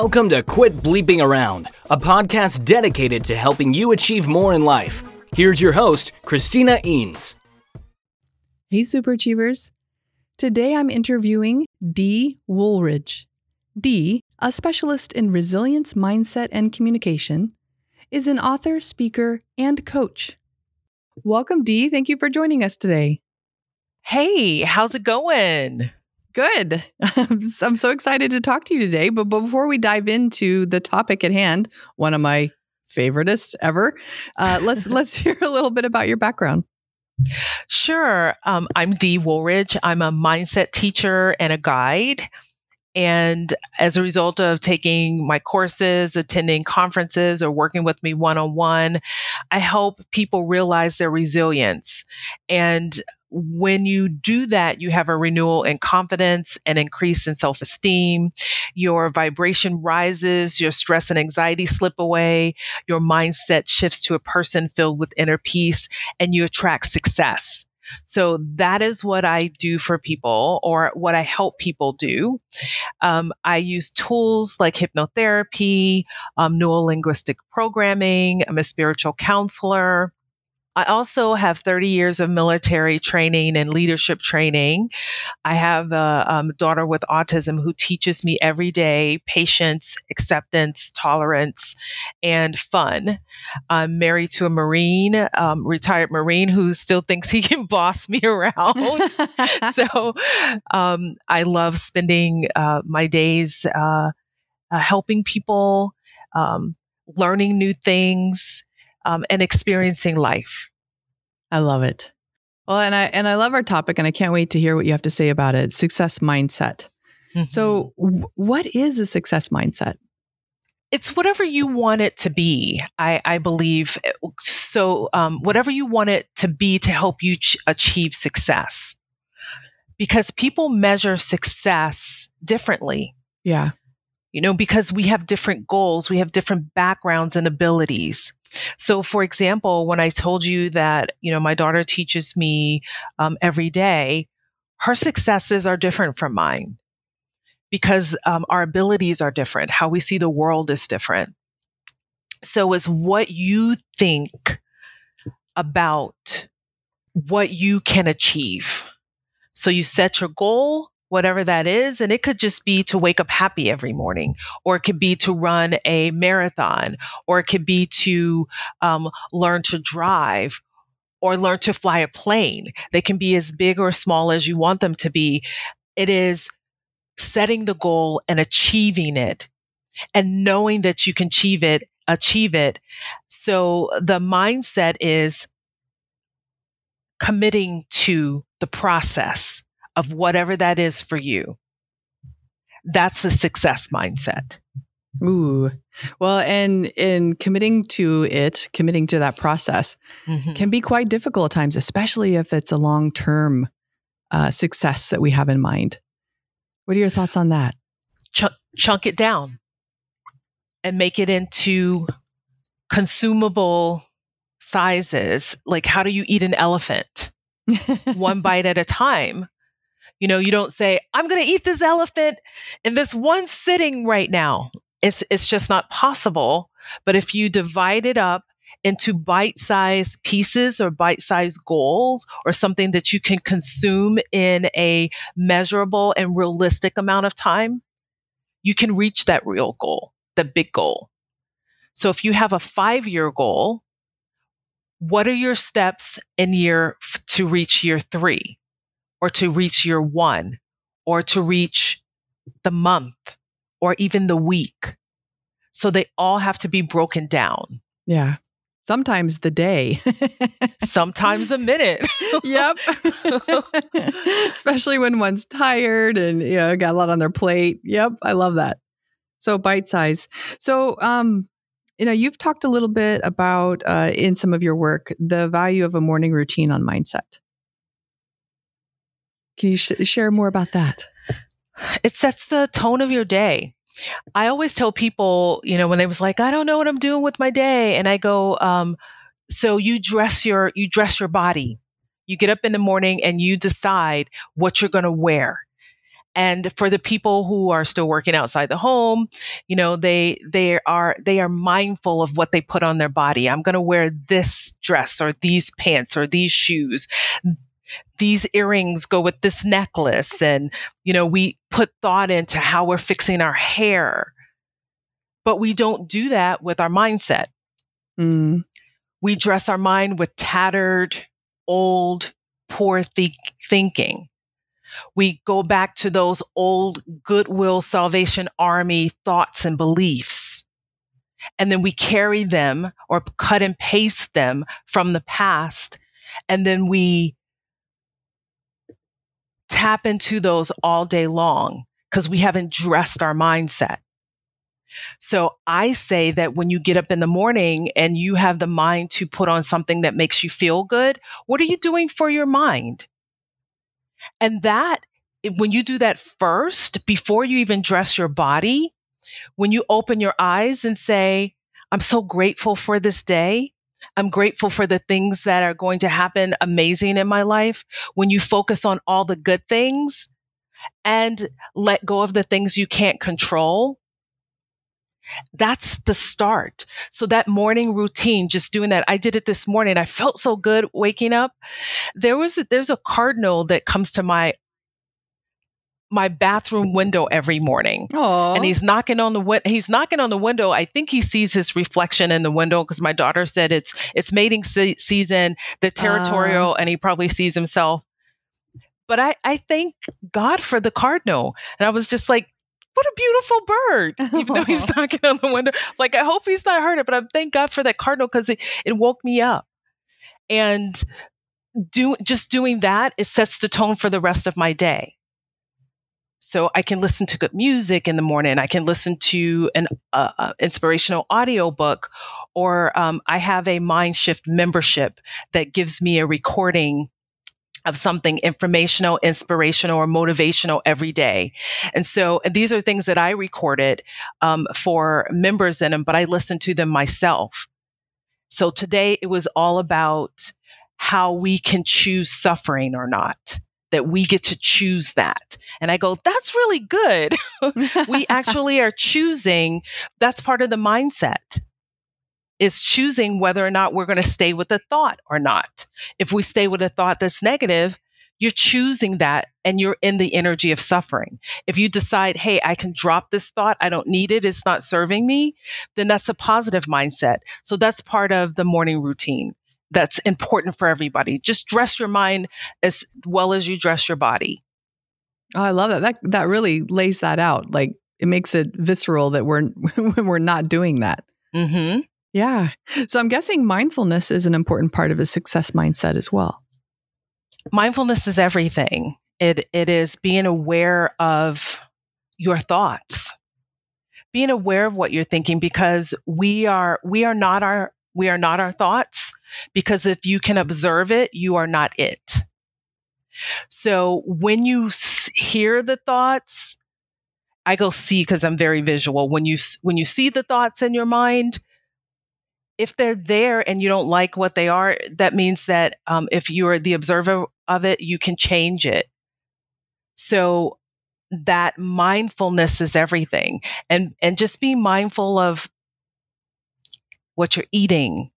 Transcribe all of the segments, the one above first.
Welcome to Quit Bleeping Around, a podcast dedicated to helping you achieve more in life. Here's your host, Christina Eanes. Hey, Super Achievers. Today I'm interviewing Dee Woolridge. Dee, a specialist in resilience, mindset, and communication, is an author, speaker, and coach. Welcome, Dee. Thank you for joining us today. Hey, how's it going? Good. I'm so excited to talk to you today. But before we dive into the topic at hand, one of my favoriteest ever, uh, let's let's hear a little bit about your background. Sure. Um, I'm Dee Woolridge. I'm a mindset teacher and a guide. And as a result of taking my courses, attending conferences, or working with me one on one, I help people realize their resilience. And when you do that, you have a renewal in confidence and increase in self esteem. Your vibration rises, your stress and anxiety slip away, your mindset shifts to a person filled with inner peace, and you attract success. So that is what I do for people or what I help people do. Um, I use tools like hypnotherapy, um, neurolinguistic programming. I'm a spiritual counselor. I also have 30 years of military training and leadership training. I have a um, daughter with autism who teaches me every day patience, acceptance, tolerance, and fun. I'm married to a Marine, um, retired Marine, who still thinks he can boss me around. so um, I love spending uh, my days uh, uh, helping people, um, learning new things um, and experiencing life. I love it. Well, and I and I love our topic, and I can't wait to hear what you have to say about it. Success mindset. Mm-hmm. So, w- what is a success mindset? It's whatever you want it to be. I, I believe so. Um, whatever you want it to be to help you ch- achieve success, because people measure success differently. Yeah you know, because we have different goals, we have different backgrounds and abilities. So, for example, when I told you that, you know, my daughter teaches me um, every day, her successes are different from mine because um, our abilities are different. How we see the world is different. So, is what you think about what you can achieve. So, you set your goal whatever that is. And it could just be to wake up happy every morning, or it could be to run a marathon, or it could be to um, learn to drive or learn to fly a plane. They can be as big or small as you want them to be. It is setting the goal and achieving it and knowing that you can achieve it, achieve it. So the mindset is committing to the process of whatever that is for you. That's the success mindset. Ooh. Well, and in committing to it, committing to that process mm-hmm. can be quite difficult at times, especially if it's a long term uh, success that we have in mind. What are your thoughts on that? Ch- chunk it down and make it into consumable sizes. Like, how do you eat an elephant? One bite at a time. You know, you don't say, I'm going to eat this elephant in this one sitting right now. It's, it's just not possible. But if you divide it up into bite sized pieces or bite sized goals or something that you can consume in a measurable and realistic amount of time, you can reach that real goal, the big goal. So if you have a five year goal, what are your steps in year to reach year three? Or to reach your one or to reach the month or even the week. So they all have to be broken down. Yeah. Sometimes the day. Sometimes a minute. yep. Especially when one's tired and you know got a lot on their plate. Yep, I love that. So bite size. So um you know, you've talked a little bit about uh, in some of your work the value of a morning routine on mindset. Can you sh- share more about that? It sets the tone of your day. I always tell people, you know, when they was like, I don't know what I'm doing with my day, and I go, um, so you dress your you dress your body. You get up in the morning and you decide what you're going to wear. and for the people who are still working outside the home you know they they are they are mindful of what they put on their body i'm going to wear this dress or these pants or these shoes these earrings go with this necklace and you know we put thought into how we're fixing our hair. But we don't do that with our mindset. Mm. we dress our mind with tattered old poor th- thinking. We go back to those old goodwill salvation army thoughts and beliefs. And then we carry them or cut and paste them from the past. And then we tap into those all day long because we haven't dressed our mindset. So I say that when you get up in the morning and you have the mind to put on something that makes you feel good, what are you doing for your mind? And that, when you do that first, before you even dress your body, when you open your eyes and say, I'm so grateful for this day, I'm grateful for the things that are going to happen amazing in my life. When you focus on all the good things and let go of the things you can't control, that's the start. So that morning routine, just doing that. I did it this morning. I felt so good waking up. There was a, there's a cardinal that comes to my my bathroom window every morning. Aww. And he's knocking on the window. He's knocking on the window. I think he sees his reflection in the window because my daughter said it's it's mating se- season, the territorial, uh. and he probably sees himself. But I I thank God for the cardinal, and I was just like, what a beautiful bird, even though he's knocking on the window. It's like I hope he's not hurt it, but I thank God for that cardinal because it it woke me up, and do just doing that it sets the tone for the rest of my day so I can listen to good music in the morning. I can listen to an uh, inspirational audio book, or um, I have a Mind Shift membership that gives me a recording of something informational, inspirational, or motivational every day. And so and these are things that I recorded um, for members in them, but I listen to them myself. So today it was all about how we can choose suffering or not that we get to choose that. And I go, that's really good. we actually are choosing, that's part of the mindset. Is choosing whether or not we're going to stay with the thought or not. If we stay with a thought that's negative, you're choosing that and you're in the energy of suffering. If you decide, hey, I can drop this thought, I don't need it, it's not serving me, then that's a positive mindset. So that's part of the morning routine that's important for everybody. Just dress your mind as well as you dress your body. Oh, I love that. That that really lays that out. Like it makes it visceral that we're we're not doing that. Mm-hmm. Yeah. So I'm guessing mindfulness is an important part of a success mindset as well. Mindfulness is everything. It it is being aware of your thoughts. Being aware of what you're thinking because we are we are not our we are not our thoughts because if you can observe it, you are not it. So when you hear the thoughts, I go see because I'm very visual. When you when you see the thoughts in your mind, if they're there and you don't like what they are, that means that um, if you are the observer of it, you can change it. So that mindfulness is everything, and and just be mindful of what you're eating,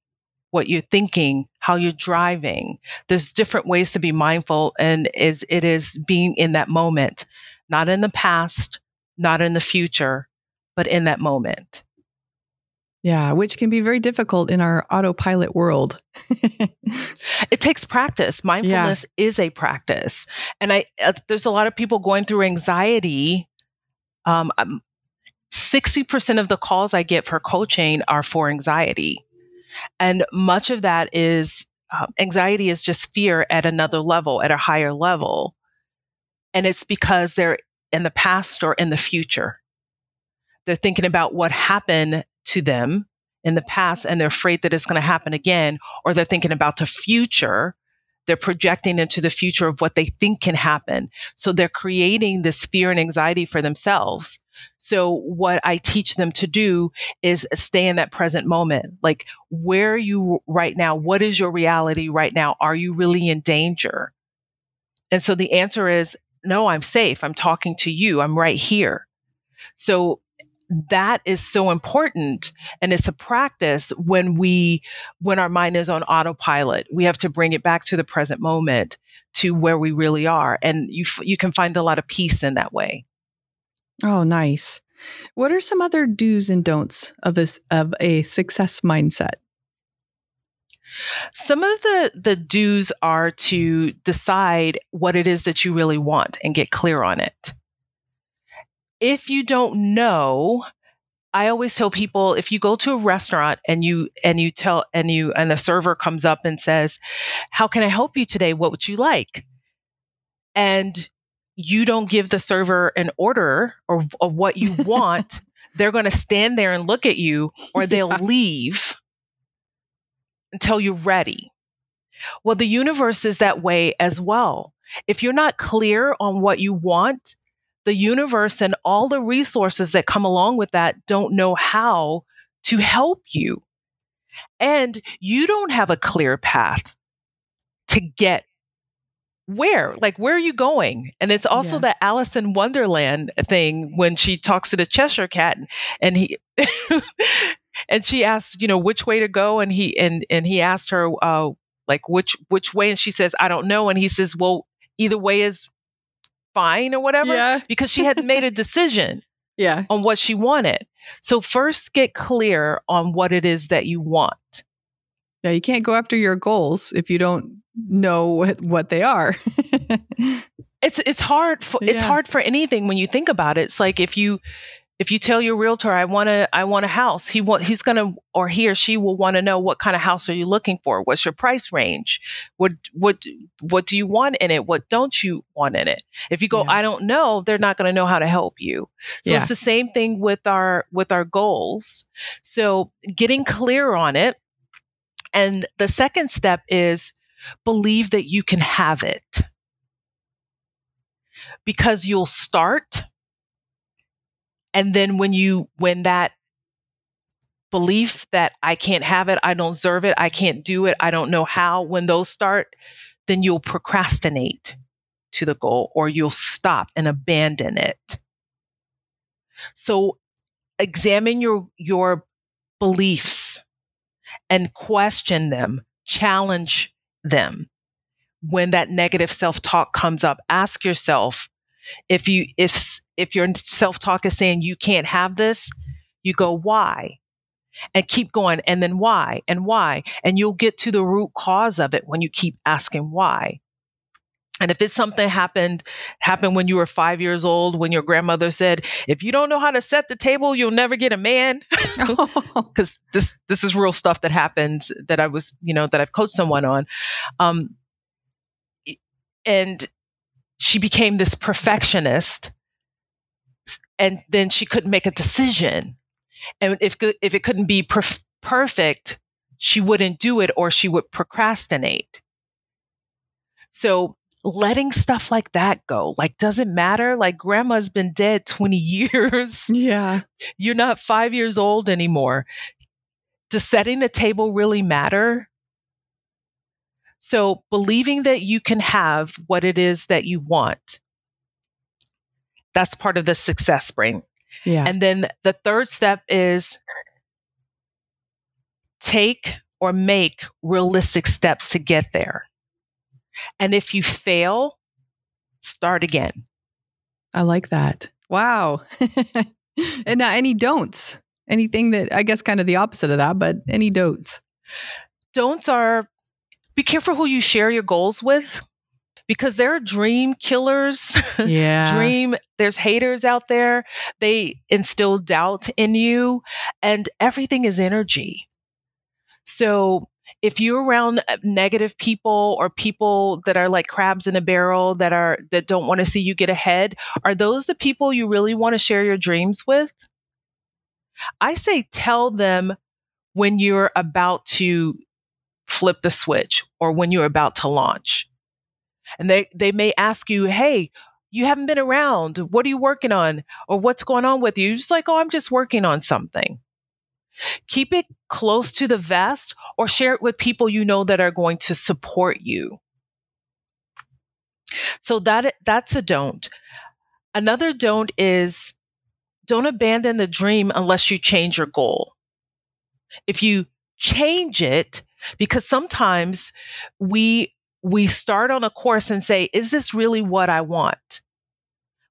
what you're thinking, how you're driving. There's different ways to be mindful and is it is being in that moment, not in the past, not in the future, but in that moment. Yeah, which can be very difficult in our autopilot world. it takes practice. Mindfulness yeah. is a practice. And I uh, there's a lot of people going through anxiety um, 60% of the calls I get for coaching are for anxiety. And much of that is uh, anxiety is just fear at another level, at a higher level. And it's because they're in the past or in the future. They're thinking about what happened to them in the past and they're afraid that it's going to happen again, or they're thinking about the future they're projecting into the future of what they think can happen. So they're creating this fear and anxiety for themselves. So what I teach them to do is stay in that present moment. Like, where are you right now? What is your reality right now? Are you really in danger? And so the answer is no, I'm safe. I'm talking to you. I'm right here. So that is so important and it's a practice when we when our mind is on autopilot. We have to bring it back to the present moment to where we really are and you you can find a lot of peace in that way. Oh nice. What are some other do's and don'ts of a, of a success mindset? Some of the the do's are to decide what it is that you really want and get clear on it. If you don't know, I always tell people if you go to a restaurant and you and you tell and you and the server comes up and says, "How can I help you today? What would you like?" and you don't give the server an order or of what you want, they're going to stand there and look at you or they'll yeah. leave until you're ready. Well, the universe is that way as well. If you're not clear on what you want, the universe and all the resources that come along with that don't know how to help you. And you don't have a clear path to get where like where are you going and it's also yeah. the alice in wonderland thing when she talks to the cheshire cat and, and he and she asks you know, which way to go, and he and and he asked her, uh, like which which way, and she says, I don't know, and he says, well, either way is fine or whatever, yeah. because she hadn't made a decision, yeah, on what she wanted. So first, get clear on what it is that you want. Yeah, you can't go after your goals if you don't know what, what they are. it's it's hard for yeah. it's hard for anything when you think about it. It's like if you if you tell your realtor i want to i want a house he want he's going to or he or she will want to know what kind of house are you looking for? What's your price range? What what what do you want in it? What don't you want in it? If you go yeah. i don't know they're not going to know how to help you. So yeah. it's the same thing with our with our goals. So getting clear on it and the second step is believe that you can have it. Because you'll start and then when you when that belief that I can't have it, I don't deserve it, I can't do it, I don't know how, when those start, then you'll procrastinate to the goal or you'll stop and abandon it. So examine your your beliefs and question them, challenge them. When that negative self-talk comes up, ask yourself, if you if if your self-talk is saying you can't have this, you go why? And keep going and then why and why and you'll get to the root cause of it when you keep asking why. And if it's something happened happened when you were 5 years old when your grandmother said, "If you don't know how to set the table, you'll never get a man." Cuz this this is real stuff that happened that I was, you know, that I've coached someone on. Um and she became this perfectionist and then she couldn't make a decision. And if if it couldn't be perf- perfect she wouldn't do it or she would procrastinate. So letting stuff like that go like doesn't matter? Like grandma's been dead 20 years. Yeah. You're not 5 years old anymore. Does setting the table really matter? So believing that you can have what it is that you want. That's part of the success brain. Yeah. And then the third step is take or make realistic steps to get there. And if you fail, start again. I like that. Wow. and now any don'ts? Anything that I guess kind of the opposite of that, but any don'ts? Don'ts are be careful who you share your goals with because there are dream killers. Yeah. dream, there's haters out there. They instill doubt in you, and everything is energy. So if you're around uh, negative people or people that are like crabs in a barrel that are that don't want to see you get ahead, are those the people you really want to share your dreams with? I say tell them when you're about to flip the switch or when you're about to launch. And they, they may ask you, hey, you haven't been around. What are you working on? Or what's going on with you? You're just like, oh, I'm just working on something. Keep it close to the vest or share it with people you know that are going to support you. So that that's a don't. Another don't is don't abandon the dream unless you change your goal. If you change it, because sometimes we we start on a course and say, is this really what I want?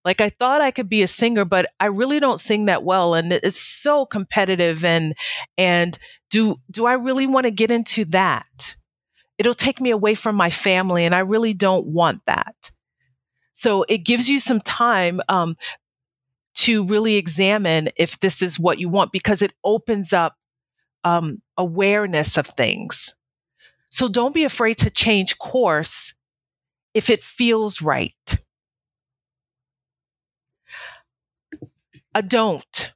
Like I thought I could be a singer, but I really don't sing that well and it's so competitive and and do do I really want to get into that? It'll take me away from my family and I really don't want that. So it gives you some time um, to really examine if this is what you want because it opens up um, awareness of things. So don't be afraid to change course if it feels right. A don't.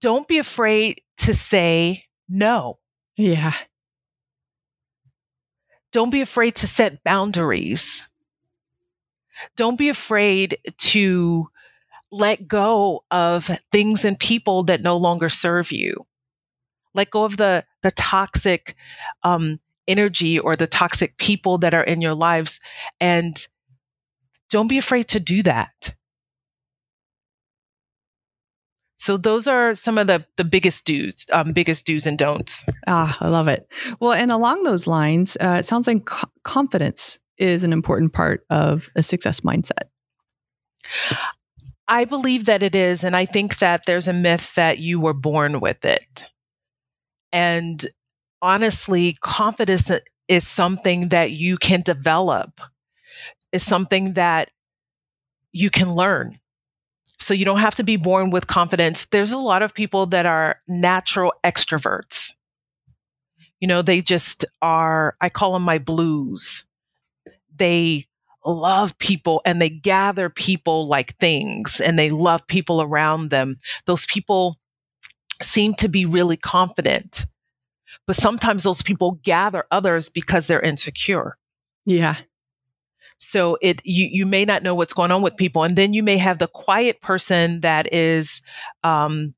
Don't be afraid to say no. Yeah. Don't be afraid to set boundaries. Don't be afraid to let go of things and people that no longer serve you. Let go of the the toxic um, energy or the toxic people that are in your lives, and don't be afraid to do that. So those are some of the the biggest do's, um, biggest do's and don'ts. Ah, I love it. Well, and along those lines, uh, it sounds like co- confidence is an important part of a success mindset. I believe that it is. And I think that there's a myth that you were born with it. And honestly, confidence is something that you can develop, is something that you can learn. So you don't have to be born with confidence. There's a lot of people that are natural extroverts. You know, they just are, I call them my blues. They love people and they gather people like things and they love people around them. Those people seem to be really confident. But sometimes those people gather others because they're insecure. Yeah. So it you you may not know what's going on with people, and then you may have the quiet person that is um,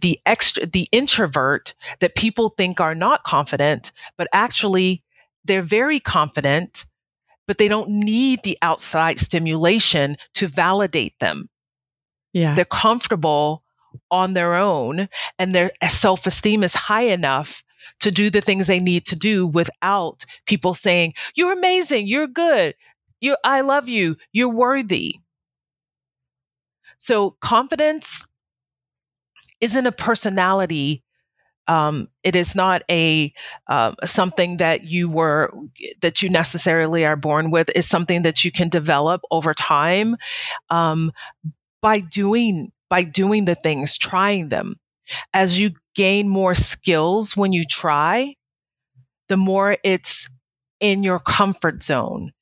the extra the introvert that people think are not confident, but actually they're very confident but they don't need the outside stimulation to validate them. Yeah. They're comfortable on their own and their self esteem is high enough to do the things they need to do without people saying, You're amazing, you're good, you I love you, you're worthy. So confidence isn't a personality um, it is not a uh, something that you were that you necessarily are born with. It's something that you can develop over time um, by doing by doing the things, trying them. As you gain more skills when you try, the more it's in your comfort zone.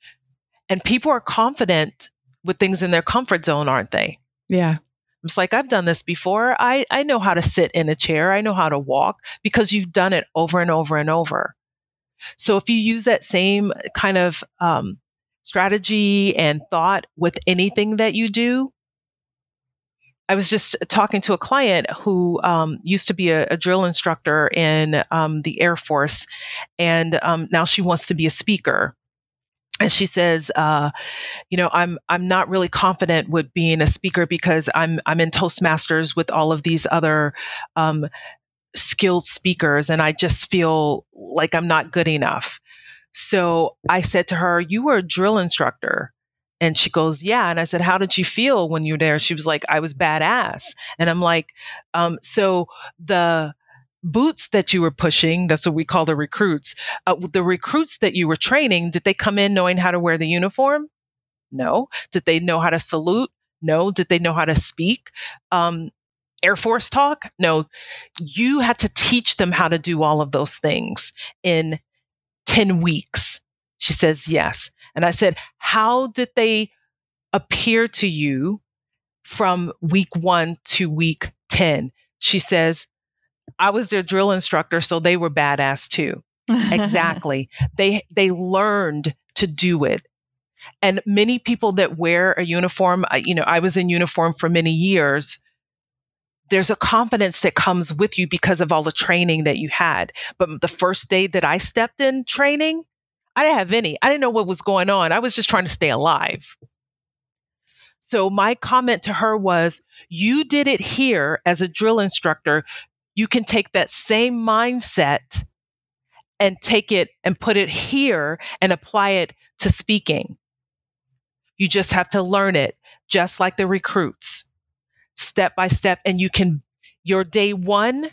And people are confident with things in their comfort zone, aren't they? Yeah. It's like I've done this before. I I know how to sit in a chair. I know how to walk because you've done it over and over and over. So if you use that same kind of um, strategy and thought with anything that you do, I was just talking to a client who um, used to be a, a, drill instructor in um, the Air Force, and um, now she wants to be a speaker and she says, uh, you know, I'm I'm not really confident with being a speaker because I'm I'm in Toastmasters with all of these other um, skilled speakers, and I just feel like I'm not good enough. So I said to her, "You were a drill instructor." And she goes, Yeah. And I said, How did you feel when you were there? She was like, I was badass. And I'm like, um, So the boots that you were pushing, that's what we call the recruits, uh, the recruits that you were training, did they come in knowing how to wear the uniform? No. Did they know how to salute? No. Did they know how to speak? Um, Air Force talk? No. You had to teach them how to do all of those things in 10 weeks. She says, yes. And I said, how did they appear to you from week one to week 10? She says, I was their drill instructor, so they were badass too. exactly. They they learned to do it. And many people that wear a uniform, you know, I was in uniform for many years. There's a confidence that comes with you because of all the training that you had. But the first day that I stepped in training, I didn't have any. I didn't know what was going on. I was just trying to stay alive. So my comment to her was, You did it here as a drill instructor. You can take that same mindset and take it and put it here and apply it to speaking. You just have to learn it, just like the recruits, step by step. And you can, your day one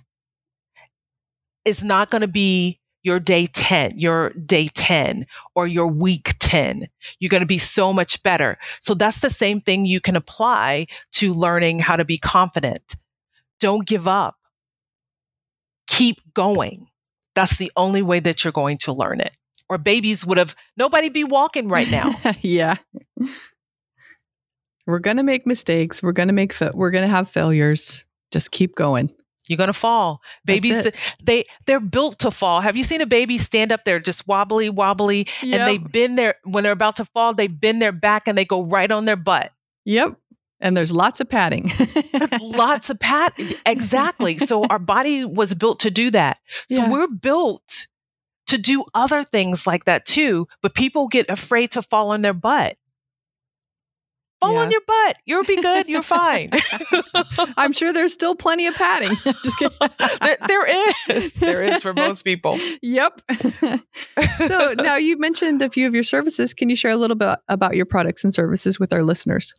is not going to be your day 10, your day 10 or your week 10. You're going to be so much better. So that's the same thing you can apply to learning how to be confident. Don't give up. Keep going. That's the only way that you're going to learn it. Or babies would have nobody be walking right now. yeah. We're going to make mistakes. We're going to make fa- we're going to have failures. Just keep going. You're gonna fall. Babies, they they're built to fall. Have you seen a baby stand up there just wobbly, wobbly, yep. and they've been there when they're about to fall? They bend their back and they go right on their butt. Yep. And there's lots of padding. lots of pad. Exactly. So our body was built to do that. So yeah. we're built to do other things like that too. But people get afraid to fall on their butt fall yeah. on your butt. You'll be good. You're fine. I'm sure there's still plenty of padding. Just kidding. there, there is. There is for most people. Yep. so now you mentioned a few of your services. Can you share a little bit about your products and services with our listeners?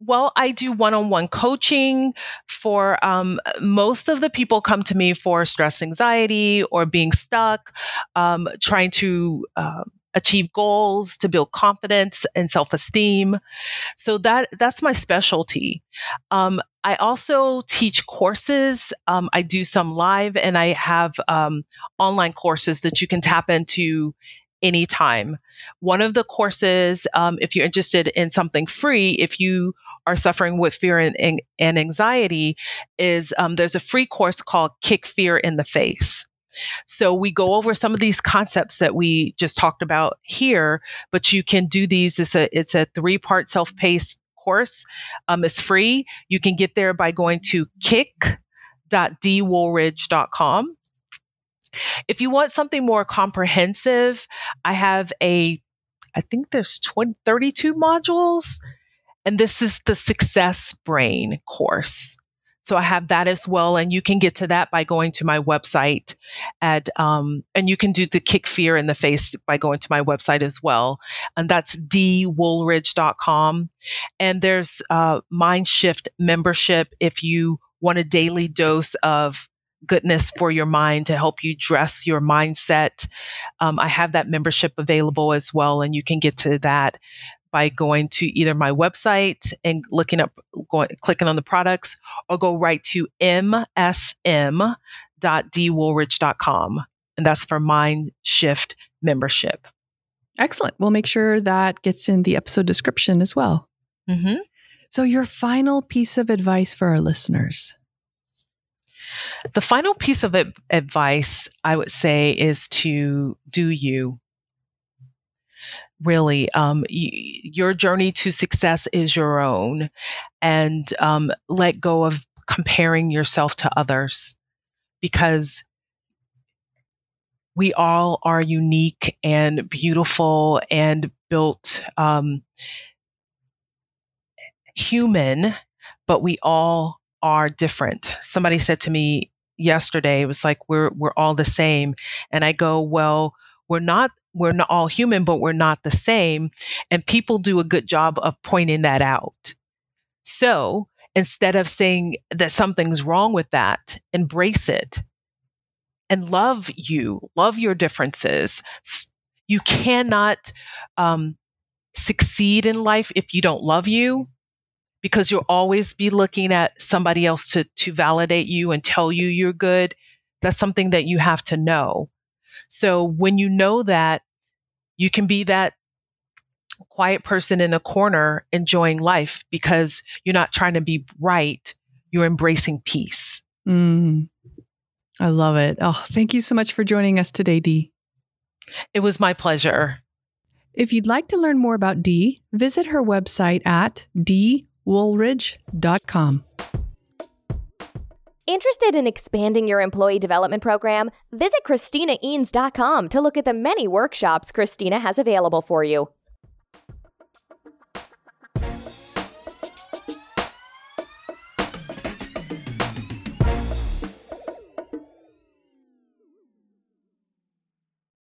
Well, I do one on one coaching for um, most of the people come to me for stress, anxiety, or being stuck, um, trying to. Uh, achieve goals, to build confidence and self-esteem. So that that's my specialty. Um, I also teach courses. Um, I do some live, and I have um, online courses that you can tap into anytime. One of the courses, um, if you're interested in something free, if you are suffering with fear and, and anxiety, is um, there's a free course called Kick Fear in the Face. So we go over some of these concepts that we just talked about here, but you can do these. It's a it's a three part self paced course. Um, it's free. You can get there by going to kick.dwoolridge.com. If you want something more comprehensive, I have a I think there's 20, 32 modules, and this is the Success Brain course. So I have that as well. And you can get to that by going to my website at, um, and you can do the kick fear in the face by going to my website as well. And that's dwoolridge.com. And there's uh, Mind Shift membership if you want a daily dose of goodness for your mind to help you dress your mindset. Um, I have that membership available as well, and you can get to that by going to either my website and looking up, going, clicking on the products, or go right to msm.dwoolridge.com. And that's for Mind Shift membership. Excellent. We'll make sure that gets in the episode description as well. Mm-hmm. So, your final piece of advice for our listeners. The final piece of advice I would say is to do you really um, y- your journey to success is your own and um, let go of comparing yourself to others because we all are unique and beautiful and built um, human but we all are different. Somebody said to me yesterday it was like we're we're all the same. And i go well we're not we're not all human, but we're not the same. And people do a good job of pointing that out. So instead of saying that something's wrong with that, embrace it and love you, love your differences. You cannot um, succeed in life if you don't love you because you'll always be looking at somebody else to, to validate you and tell you you're good. That's something that you have to know. So when you know that, you can be that quiet person in a corner enjoying life because you're not trying to be right, you're embracing peace. Mm, I love it. Oh, thank you so much for joining us today, Dee. It was my pleasure. If you'd like to learn more about Dee, visit her website at dwoolridge.com. Interested in expanding your employee development program? Visit ChristinaEanes.com to look at the many workshops Christina has available for you.